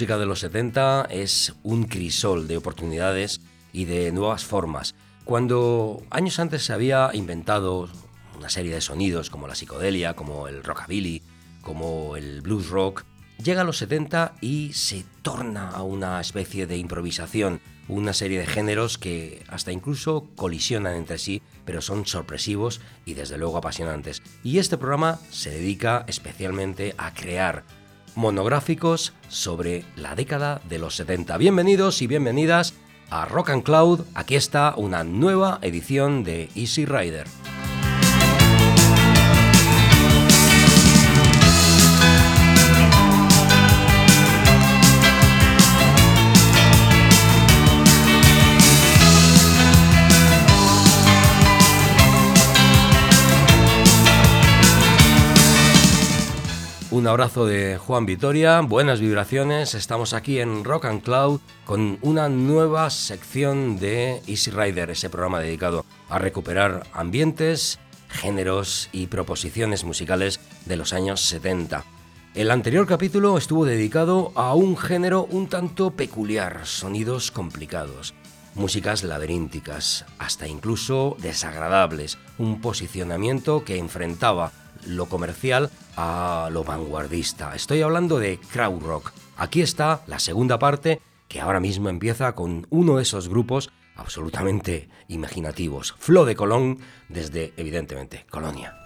Música de los 70 es un crisol de oportunidades y de nuevas formas. Cuando años antes se había inventado una serie de sonidos como la psicodelia, como el rockabilly, como el blues rock, llega a los 70 y se torna a una especie de improvisación, una serie de géneros que hasta incluso colisionan entre sí, pero son sorpresivos y desde luego apasionantes. Y este programa se dedica especialmente a crear monográficos sobre la década de los 70. Bienvenidos y bienvenidas a Rock and Cloud. Aquí está una nueva edición de Easy Rider. Un abrazo de Juan Vitoria, buenas vibraciones. Estamos aquí en Rock and Cloud con una nueva sección de Easy Rider, ese programa dedicado a recuperar ambientes, géneros y proposiciones musicales de los años 70. El anterior capítulo estuvo dedicado a un género un tanto peculiar, sonidos complicados, músicas laberínticas, hasta incluso desagradables, un posicionamiento que enfrentaba lo comercial a lo vanguardista. Estoy hablando de crowd rock. Aquí está la segunda parte que ahora mismo empieza con uno de esos grupos absolutamente imaginativos. Flo de Colón desde, evidentemente, Colonia.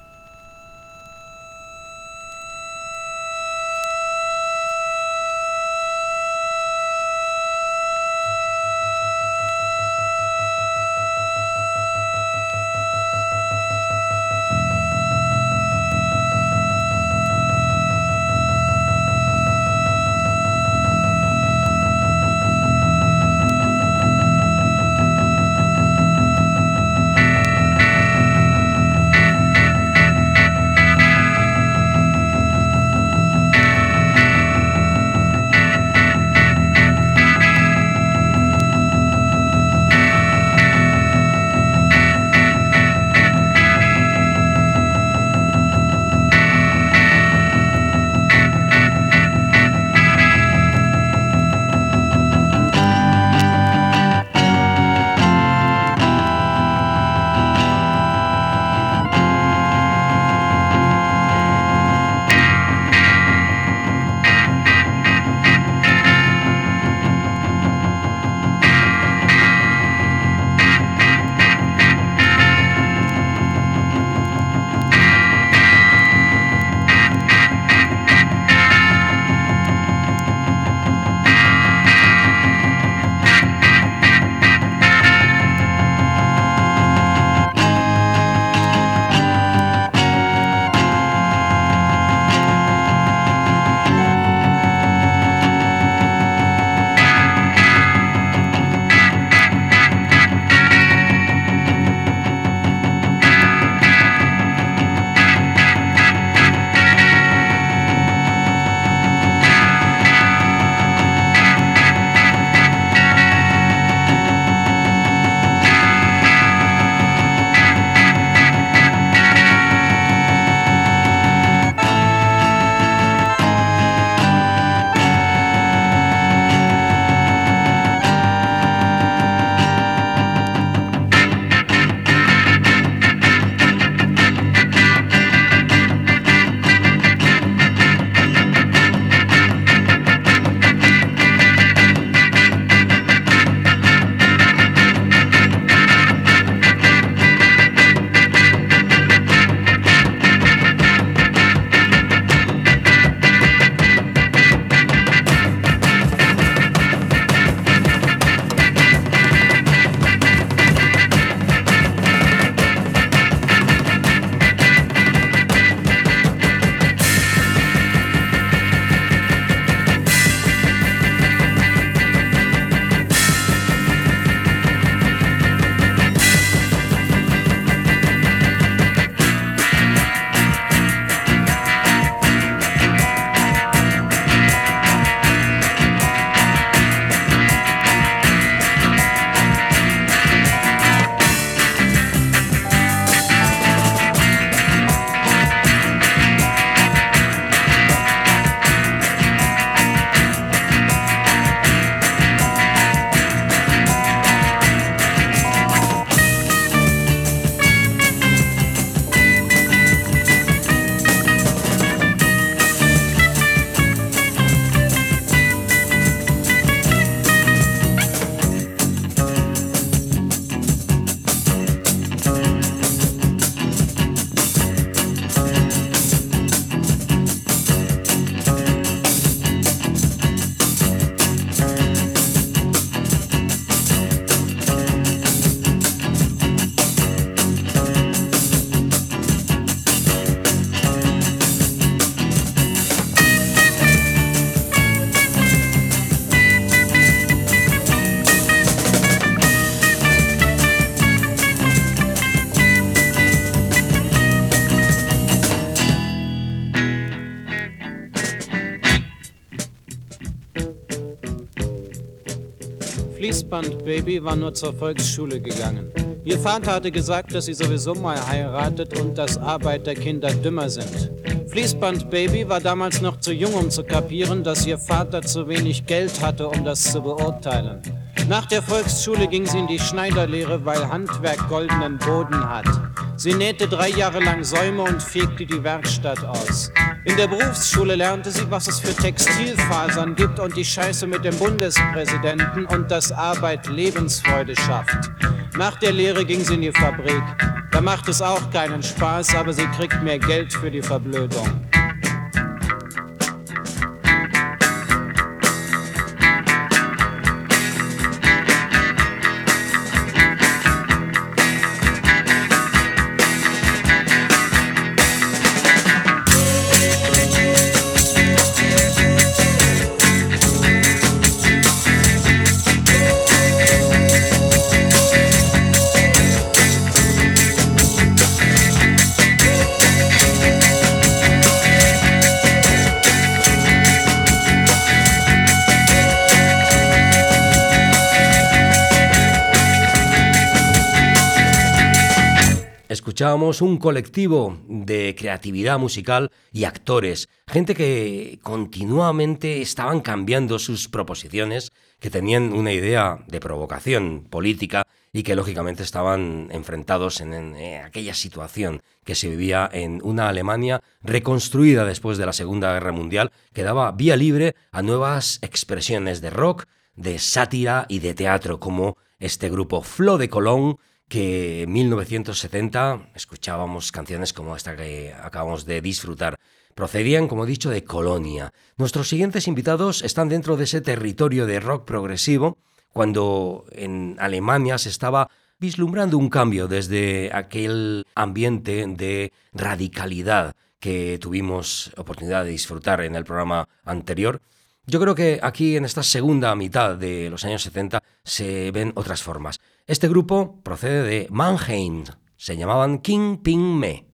Fließband-Baby war nur zur Volksschule gegangen. Ihr Vater hatte gesagt, dass sie sowieso mal heiratet und dass Arbeiterkinder dümmer sind. Fließband-Baby war damals noch zu jung, um zu kapieren, dass ihr Vater zu wenig Geld hatte, um das zu beurteilen. Nach der Volksschule ging sie in die Schneiderlehre, weil Handwerk goldenen Boden hat. Sie nähte drei Jahre lang Säume und fegte die Werkstatt aus. In der Berufsschule lernte sie, was es für Textilfasern gibt und die Scheiße mit dem Bundespräsidenten und dass Arbeit Lebensfreude schafft. Nach der Lehre ging sie in die Fabrik. Da macht es auch keinen Spaß, aber sie kriegt mehr Geld für die Verblödung. Un colectivo de creatividad musical y actores, gente que continuamente estaban cambiando sus proposiciones, que tenían una idea de provocación política y que lógicamente estaban enfrentados en, aquella situación que se vivía en una Alemania reconstruida después de la Segunda Guerra Mundial, que daba vía libre a nuevas expresiones de rock, de sátira y de teatro, como este grupo Flo de Colón, que en 1970 escuchábamos canciones como esta que acabamos de disfrutar. Procedían, como he dicho, de Colonia. Nuestros siguientes invitados están dentro de ese territorio de rock progresivo, cuando en Alemania se estaba vislumbrando un cambio desde aquel ambiente de radicalidad que tuvimos oportunidad de disfrutar en el programa anterior. Yo creo que aquí en esta segunda mitad de los años 70 se ven otras formas. Este grupo procede de Mannheim, se llamaban King Ping Me.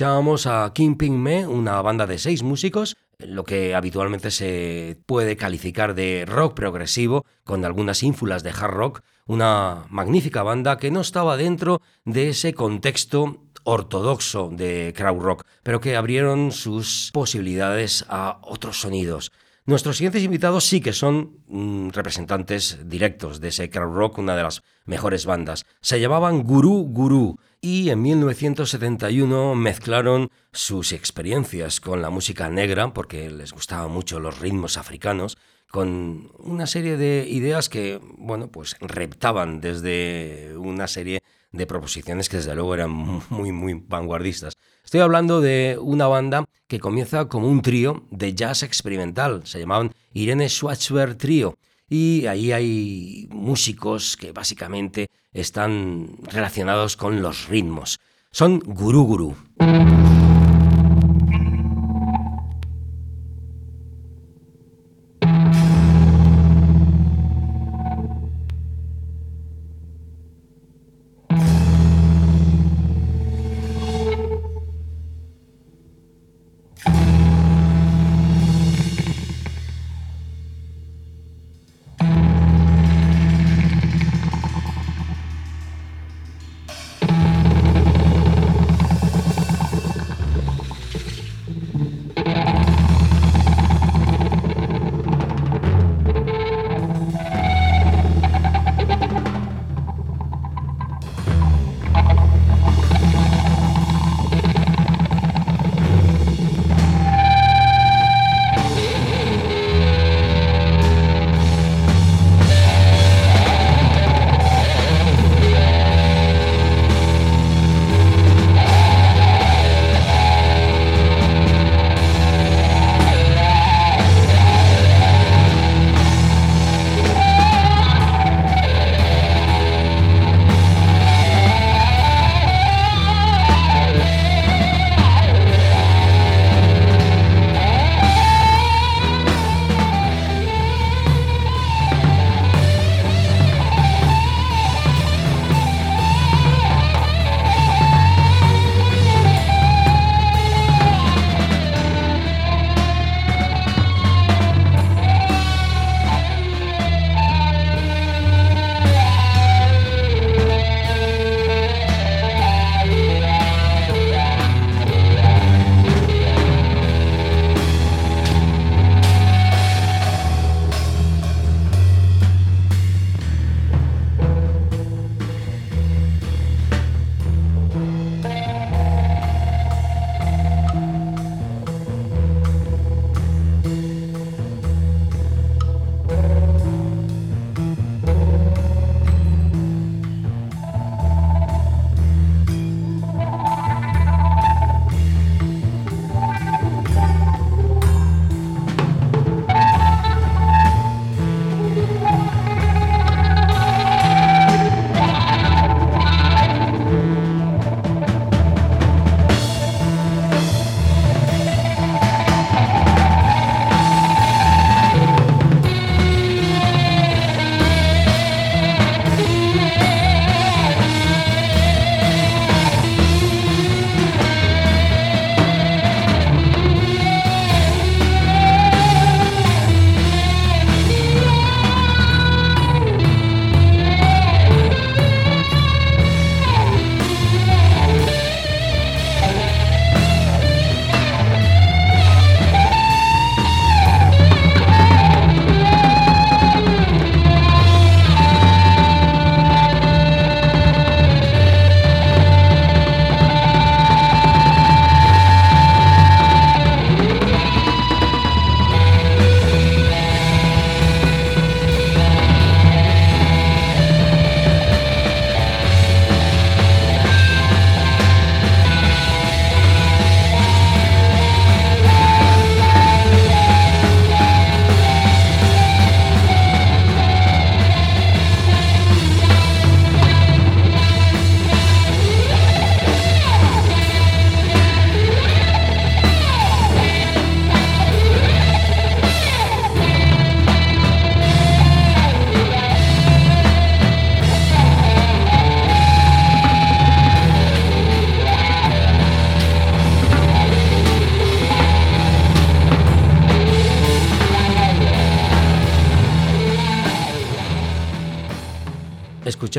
Escuchábamos a Kim Ping Me, una banda de seis músicos, lo que habitualmente se puede calificar de rock progresivo, con algunas ínfulas de hard rock, una magnífica banda que no estaba dentro de ese contexto ortodoxo de crowd rock, pero que abrieron sus posibilidades a otros sonidos. Nuestros siguientes invitados sí que son mm, representantes directos de ese crowd rock, una de las mejores bandas. Se llamaban Guru Guru y en 1971 mezclaron sus experiencias con la música negra, porque les gustaban mucho los ritmos africanos, con una serie de ideas que, bueno, pues reptaban desde una serie de proposiciones que desde luego eran muy, muy vanguardistas. Estoy hablando de una banda que comienza como un trío de jazz experimental, se llamaban Irene Schwarzberg Trio, y ahí hay músicos que básicamente están relacionados con los ritmos. Son gurú gurú.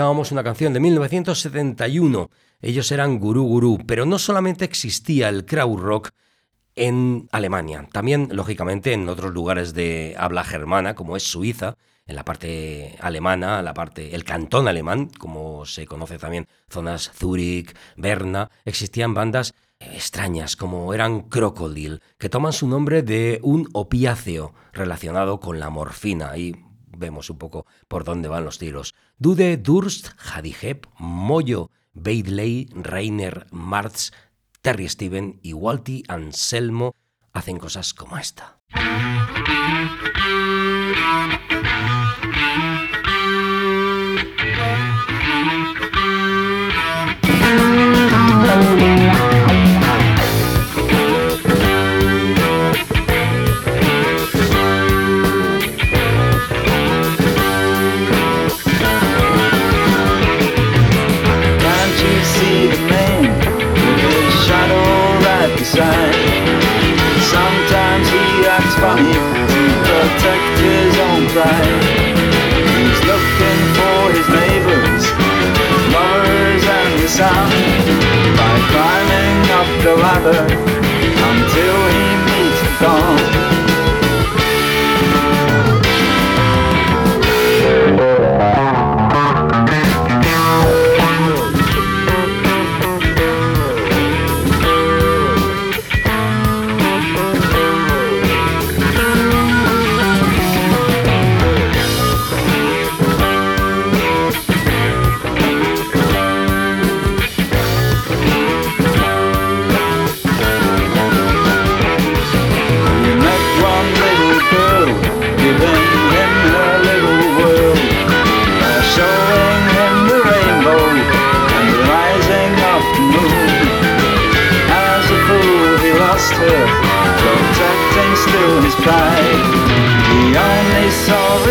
Una canción de 1971. Ellos eran Guru Guru, pero no solamente existía el crowd rock en Alemania, también lógicamente en otros lugares de habla germana, como es Suiza, en la parte alemana, la parte el cantón alemán, como se conoce también zonas Zúrich, Berna, existían bandas extrañas como eran Crocodile, que toman su nombre de un opiáceo relacionado con la morfina y vemos un poco por dónde van los tiros. Dude, Durst, Hadihep, Moyo, Beidley, Rainer, Martz, Terry Steven y Walty Anselmo hacen cosas como esta. He's looking for his neighbors, lovers and the sun by climbing up the ladder until he meets the dawn.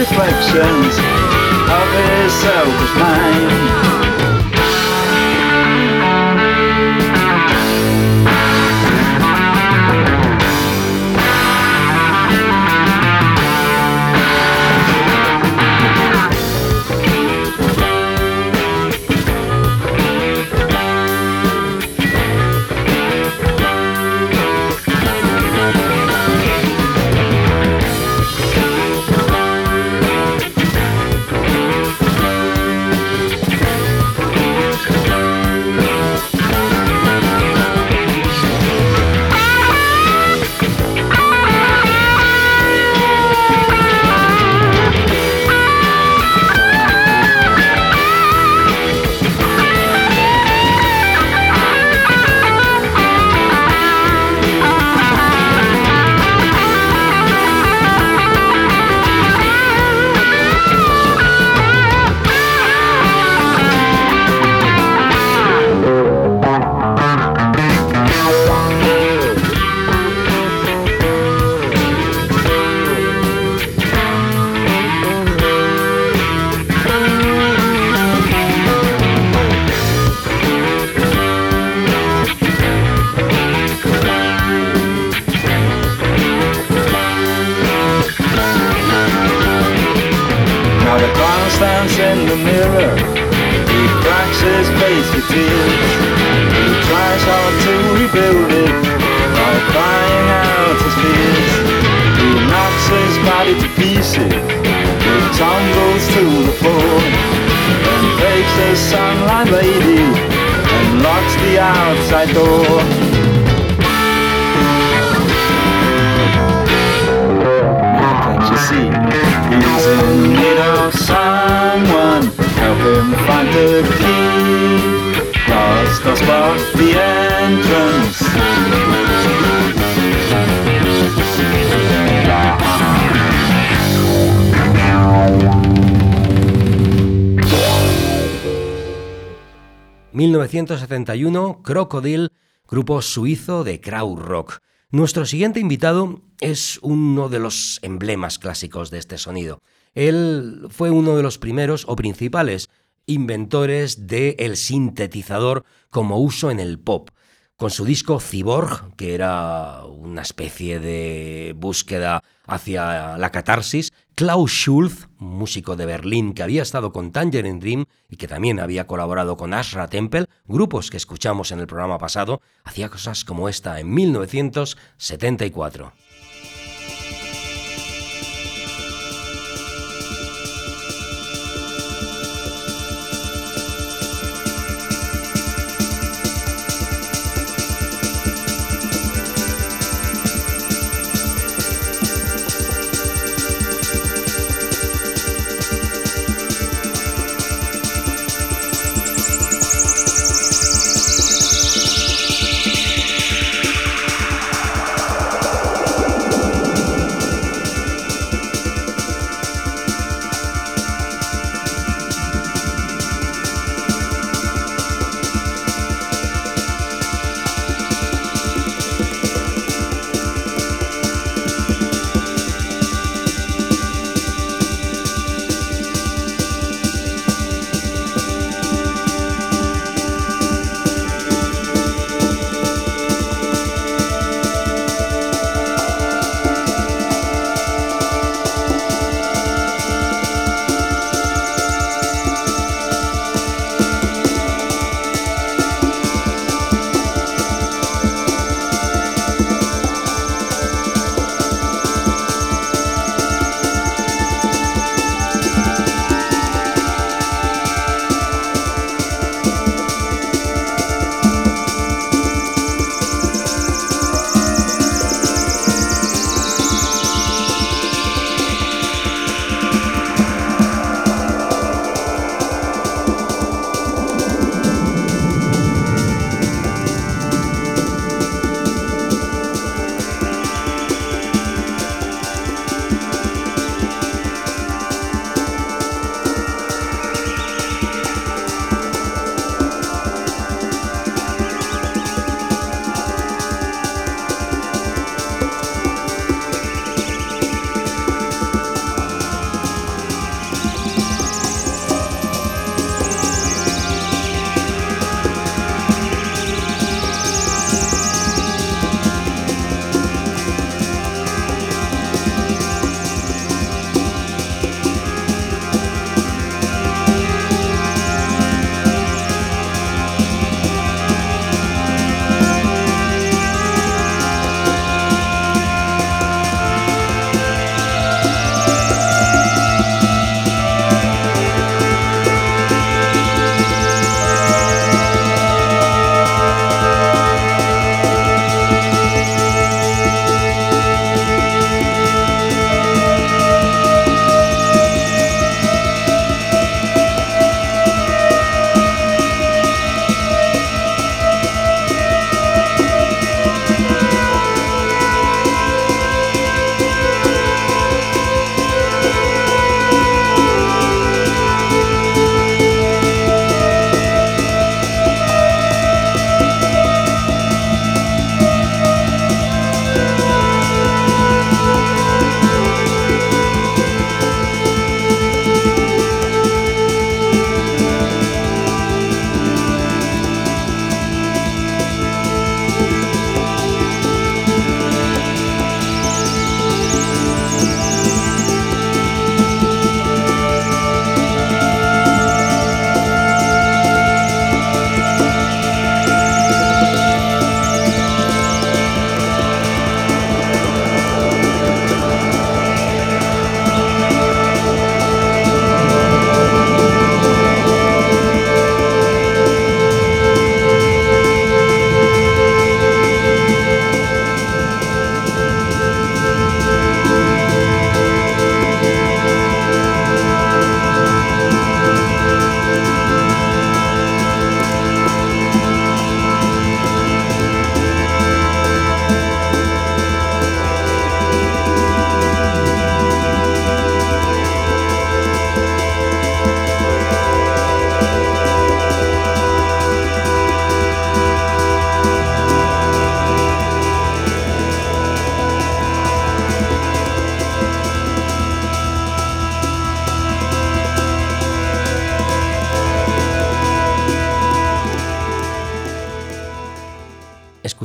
Reflections of his selfish mind. Crocodile, grupo suizo de rock. Nuestro siguiente invitado es uno de los emblemas clásicos de este sonido. Él fue uno de los primeros o principales inventores del sintetizador como uso en el pop. Con su disco Cyborg, que era una especie de búsqueda hacia la catarsis, Klaus Schulz, músico de Berlín que había estado con Tangerine Dream y que también había colaborado con Ashra Temple, grupos que escuchamos en el programa pasado, hacía cosas como esta en 1974.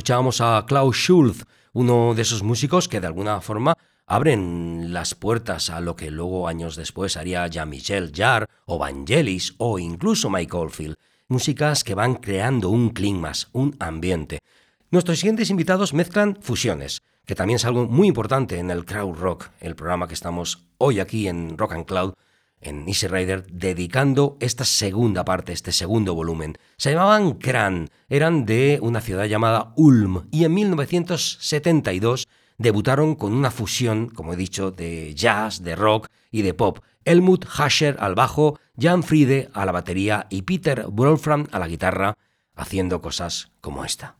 Escuchábamos a Klaus Schulz, uno de esos músicos que de alguna forma abren las puertas a lo que luego años después haría Jean-Michel Jarre o Vangelis o incluso Mike Oldfield, músicas que van creando un clima, un ambiente. Nuestros siguientes invitados mezclan fusiones, que también es algo muy importante en el crowd rock, el programa que estamos hoy aquí en Rock and Cloud en Easy Rider dedicando esta segunda parte, este segundo volumen. Se llamaban Kran, eran de una ciudad llamada Ulm y en 1972 debutaron con una fusión, como he dicho, de jazz, de rock y de pop. Helmut Hascher al bajo, Jan Friede a la batería y Peter Wolfram a la guitarra, haciendo cosas como esta.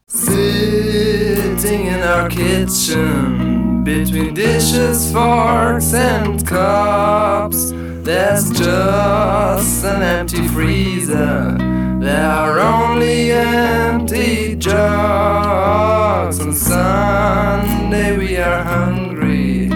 between dishes, forks, and cups. There's just an empty freezer. There are only empty jugs. On Sunday we are hungry.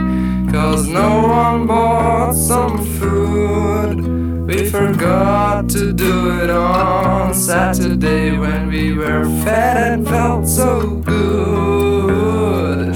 Cause no one bought some food. We forgot to do it on Saturday when we were fed and felt so good.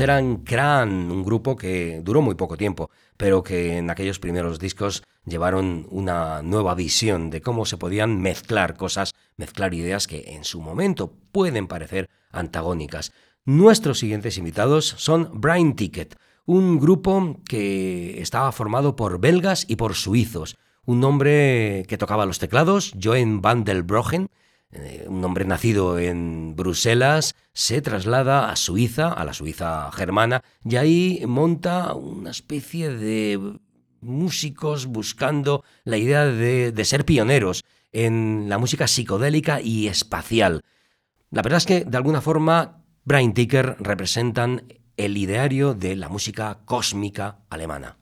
Eran Cran, un grupo que duró muy poco tiempo, pero que en aquellos primeros discos llevaron una nueva visión de cómo se podían mezclar cosas, mezclar ideas que en su momento pueden parecer antagónicas. Nuestros siguientes invitados son Brain Ticket, un grupo que estaba formado por belgas y por suizos. Un hombre que tocaba los teclados, Joen van der Brogen, un hombre nacido en Bruselas, se traslada a Suiza, a la Suiza germana, y ahí monta una especie de músicos buscando la idea de, de ser pioneros en la música psicodélica y espacial. La verdad es que, de alguna forma, Brian Ticker representan el ideario de la música cósmica alemana.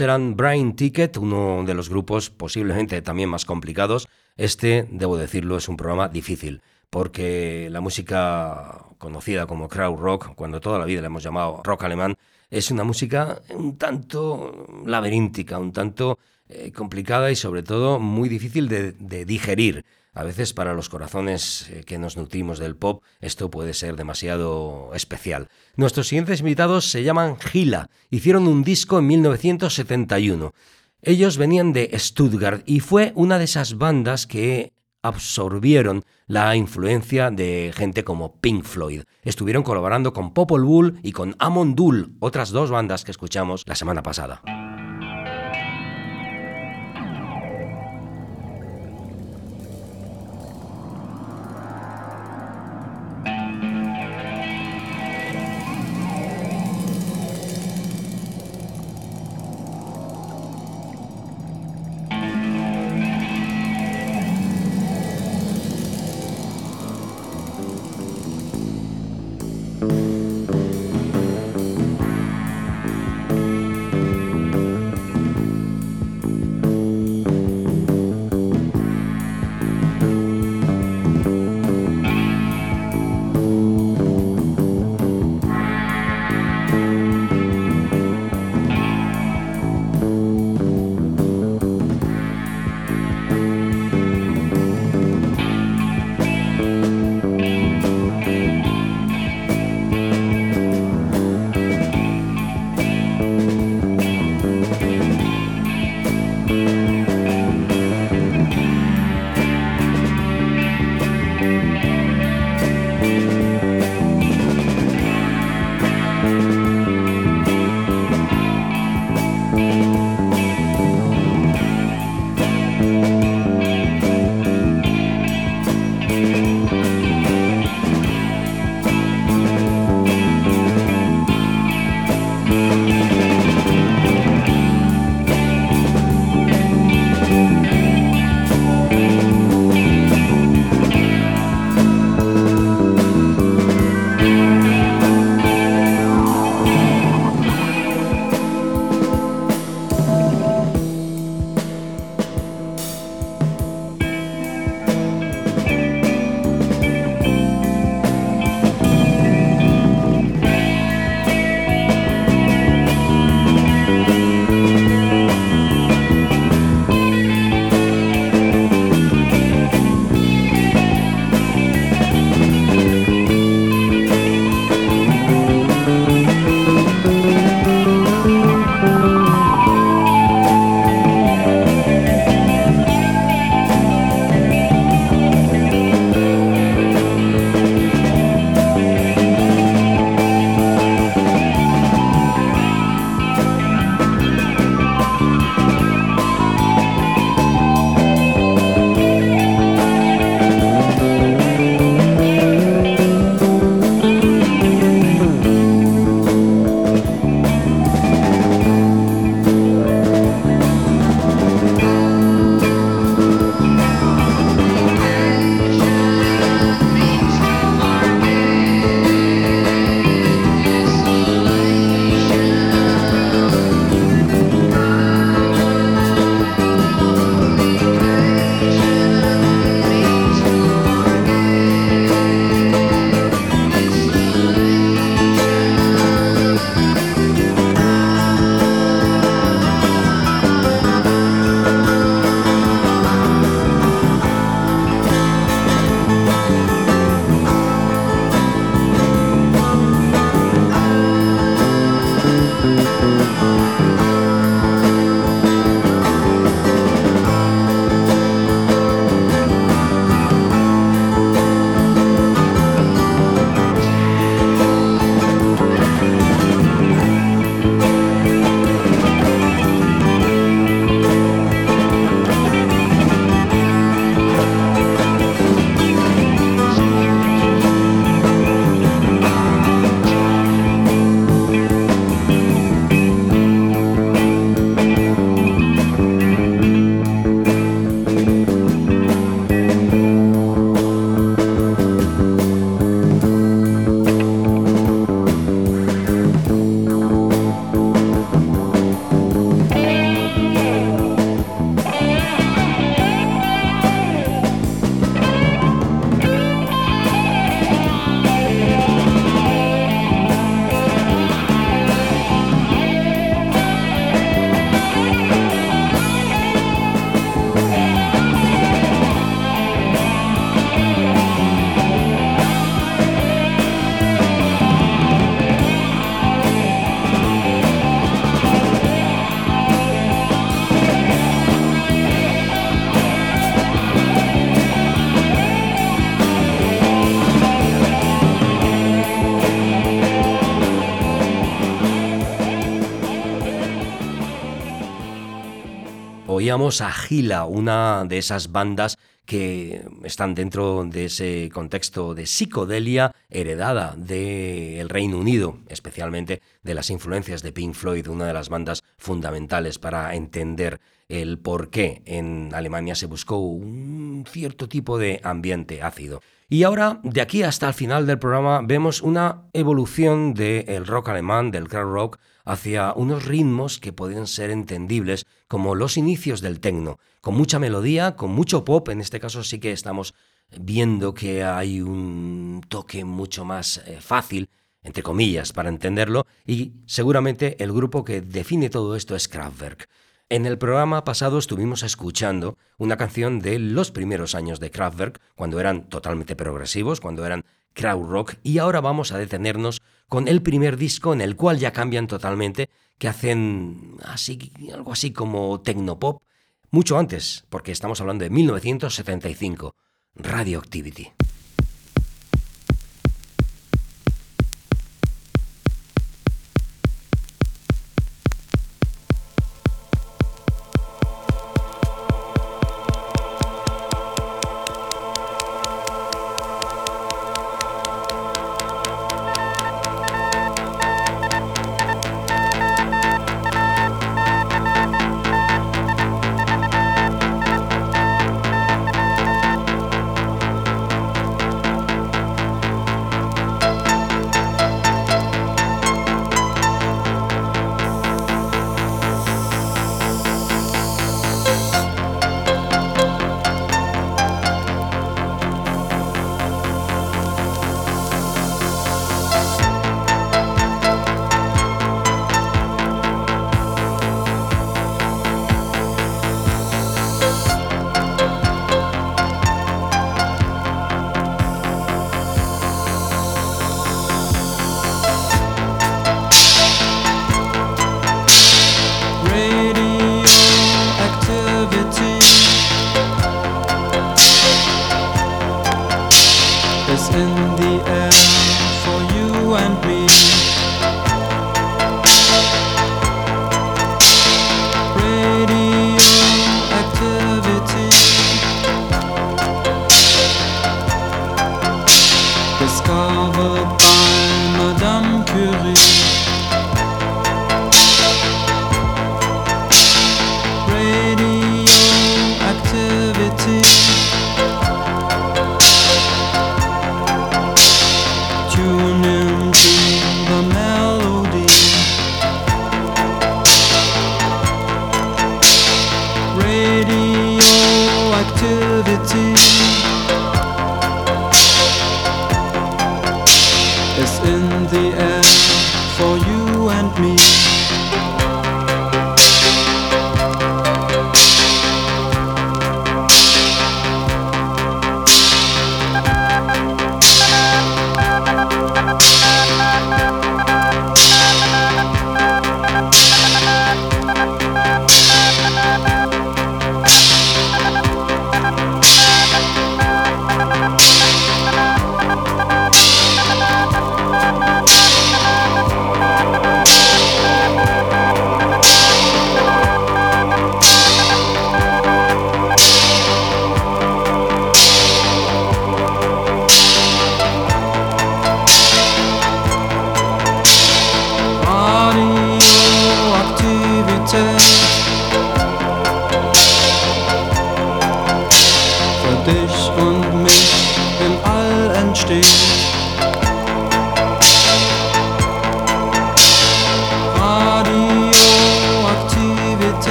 Eran Brain Ticket, uno de los grupos posiblemente también más complicados. Este, debo decirlo, es un programa difícil, porque la música conocida como crowd rock, cuando toda la vida le hemos llamado rock alemán, es una música un tanto laberíntica, un tanto eh, complicada y sobre todo muy difícil de, digerir. A veces para los corazones eh, que nos nutrimos del pop esto puede ser demasiado especial. Nuestros siguientes invitados se llaman Gila. Hicieron un disco en 1971. Ellos venían de Stuttgart y fue una de esas bandas que absorbieron la influencia de gente como Pink Floyd. Estuvieron colaborando con Popol Vuh y con Amon Dul, otras dos bandas que escuchamos la semana pasada. Oíamos a Gila, una de esas bandas que están dentro de ese contexto de psicodelia heredada del Reino Unido, especialmente de las influencias de Pink Floyd, una de las bandas fundamentales para entender el por qué en Alemania se buscó un cierto tipo de ambiente ácido. Y ahora, de aquí hasta el final del programa, vemos una evolución del rock alemán, del crowd rock, hacia unos ritmos que pueden ser entendibles como los inicios del techno, con mucha melodía, con mucho pop, en este caso sí que estamos viendo que hay un toque mucho más eh, fácil, entre comillas, para entenderlo, y seguramente el grupo que define todo esto es Kraftwerk. En el programa pasado estuvimos escuchando una canción de los primeros años de Kraftwerk, cuando eran totalmente progresivos, cuando eran crowd rock, y ahora vamos a detenernos con el primer disco en el cual ya cambian totalmente, que hacen así, algo así como tecnopop, mucho antes, porque estamos hablando de 1975, Radioactivity.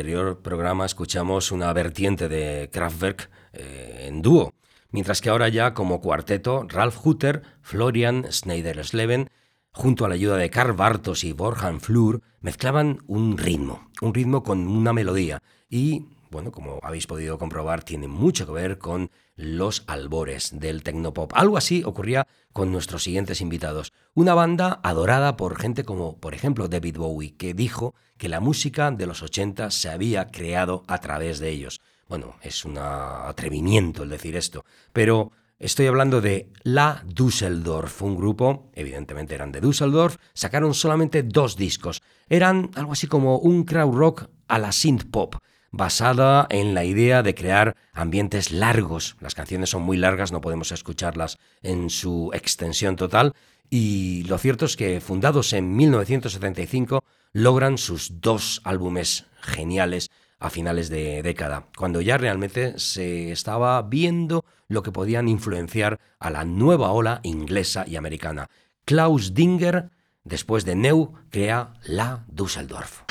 Anterior programa escuchamos una vertiente de Kraftwerk eh, en dúo, mientras que ahora ya como cuarteto, Ralph Hutter, Florian Schneider-Sleven, junto a la ayuda de Karl Bartos y Borjan Flur, mezclaban un ritmo, un ritmo con una melodía y bueno, como habéis podido comprobar, tiene mucho que ver con los albores del tecnopop. Algo así ocurría con nuestros siguientes invitados. Una banda adorada por gente como, por ejemplo, David Bowie, que dijo que la música de los 80 se había creado a través de ellos. Bueno, es un atrevimiento el decir esto, pero estoy hablando de La Düsseldorf, un grupo, evidentemente eran de Düsseldorf, sacaron solamente dos discos. Eran algo así como un crowd rock a la synth pop basada en la idea de crear ambientes largos. Las canciones son muy largas, no podemos escucharlas en su extensión total. Y lo cierto es que fundados en 1975 logran sus dos álbumes geniales a finales de década, cuando ya realmente se estaba viendo lo que podían influenciar a la nueva ola inglesa y americana. Klaus Dinger, después de Neu, crea La Düsseldorf.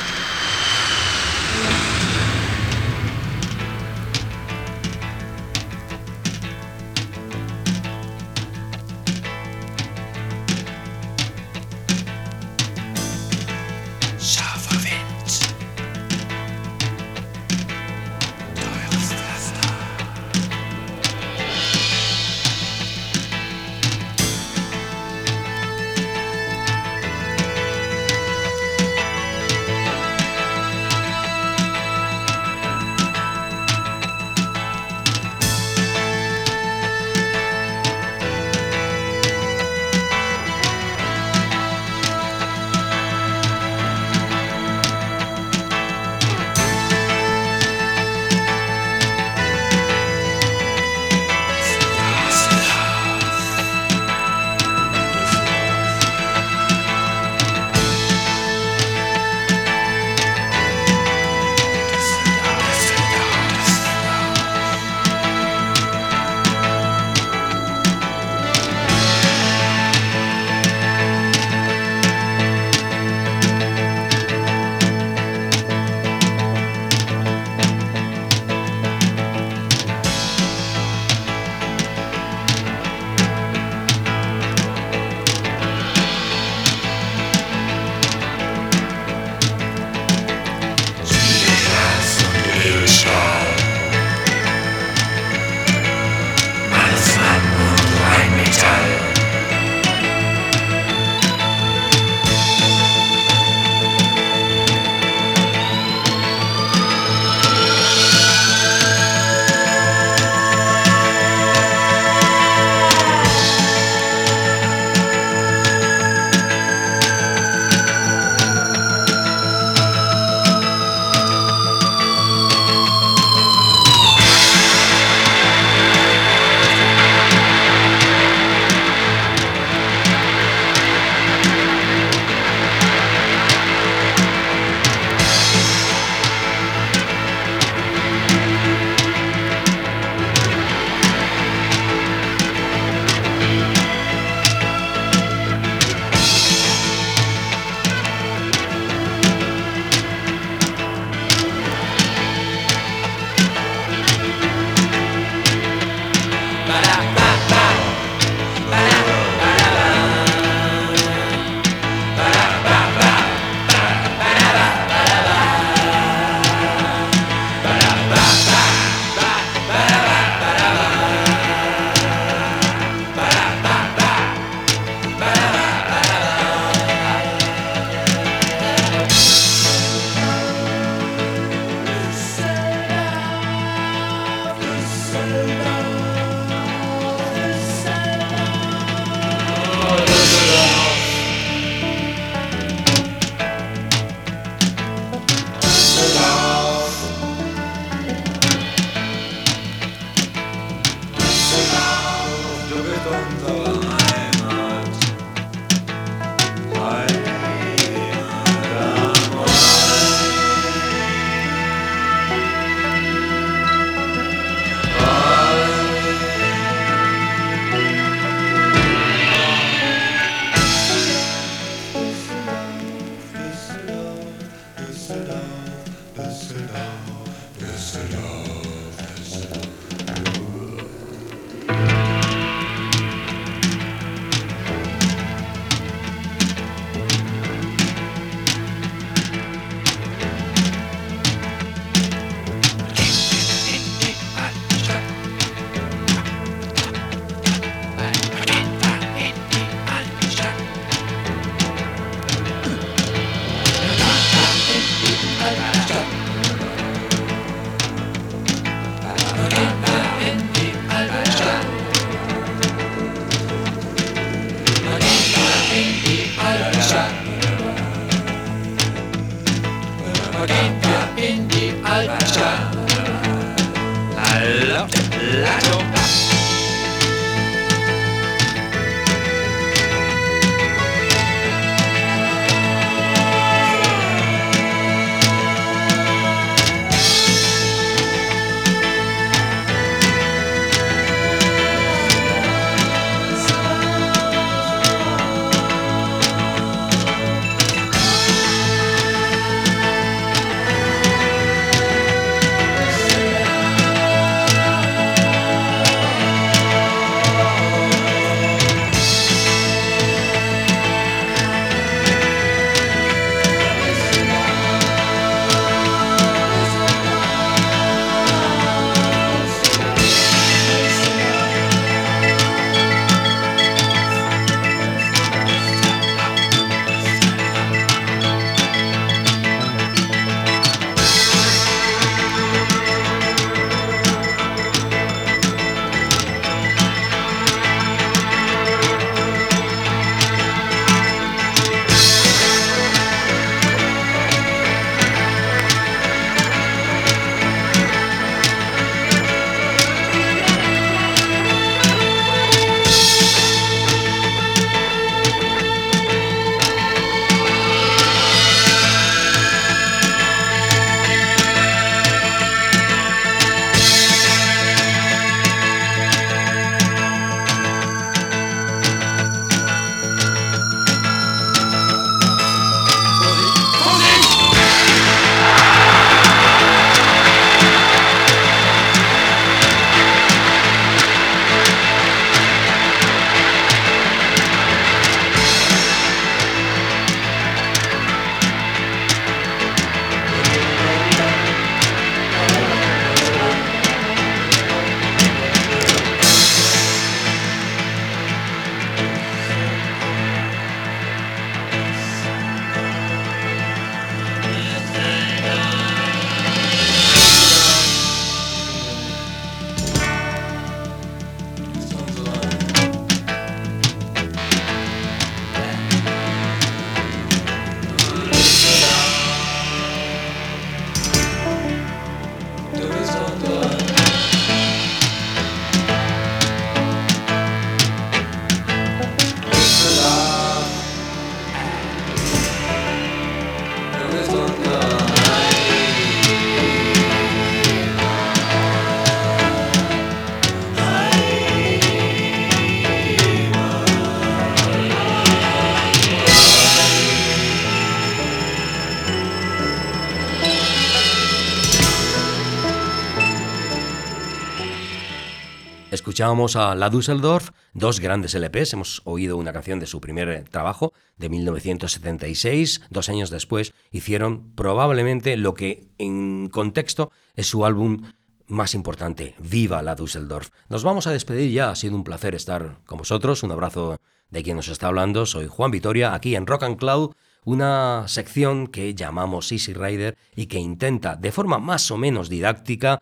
Escuchábamos a La Düsseldorf, dos grandes LPs. Hemos oído una canción de su primer trabajo, de 1976. Dos años después hicieron probablemente lo que en contexto es su álbum más importante, Viva la Düsseldorf. Nos vamos a despedir ya, ha sido un placer estar con vosotros. Un abrazo de quien nos está hablando. Soy Juan Vitoria, aquí en Rock and Cloud, una sección que llamamos Easy Rider y que intenta, de forma más o menos didáctica,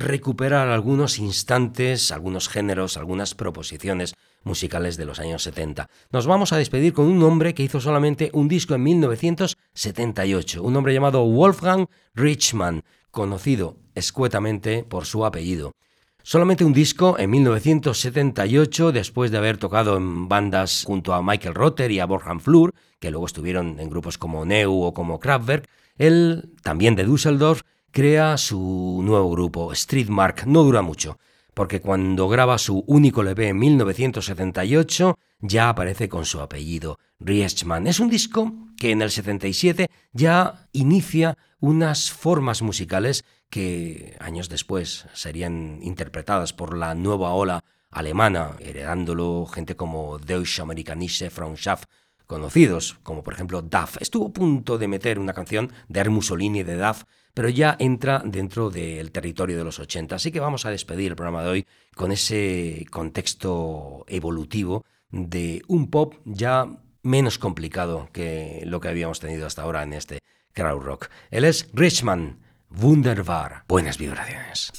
recuperar algunos instantes, algunos géneros, algunas proposiciones musicales de los años 70. Nos vamos a despedir con un hombre que hizo solamente un disco en 1978, un hombre llamado Wolfgang Richman, conocido escuetamente por su apellido. Solamente un disco en 1978, después de haber tocado en bandas junto a Michael Rotter y a Borjan Flur, que luego estuvieron en grupos como Neu o como Kraftwerk, él, también de Düsseldorf, crea su nuevo grupo, Street Mark. No dura mucho, porque cuando graba su único LP en 1978 ya aparece con su apellido, Rieschmann. Es un disco que en el 77 ya inicia unas formas musicales que años después serían interpretadas por la nueva ola alemana, heredándolo gente como Deutsche Amerikanische Freundschaft, conocidos, como por ejemplo Duff. Estuvo a punto de meter una canción de Mussolini de Duff pero ya entra dentro del territorio de los 80. Así que vamos a despedir el programa de hoy con ese contexto evolutivo de un pop ya menos complicado que lo que habíamos tenido hasta ahora en este crowd rock. Él es Richman, Wunderbar. Buenas vibraciones.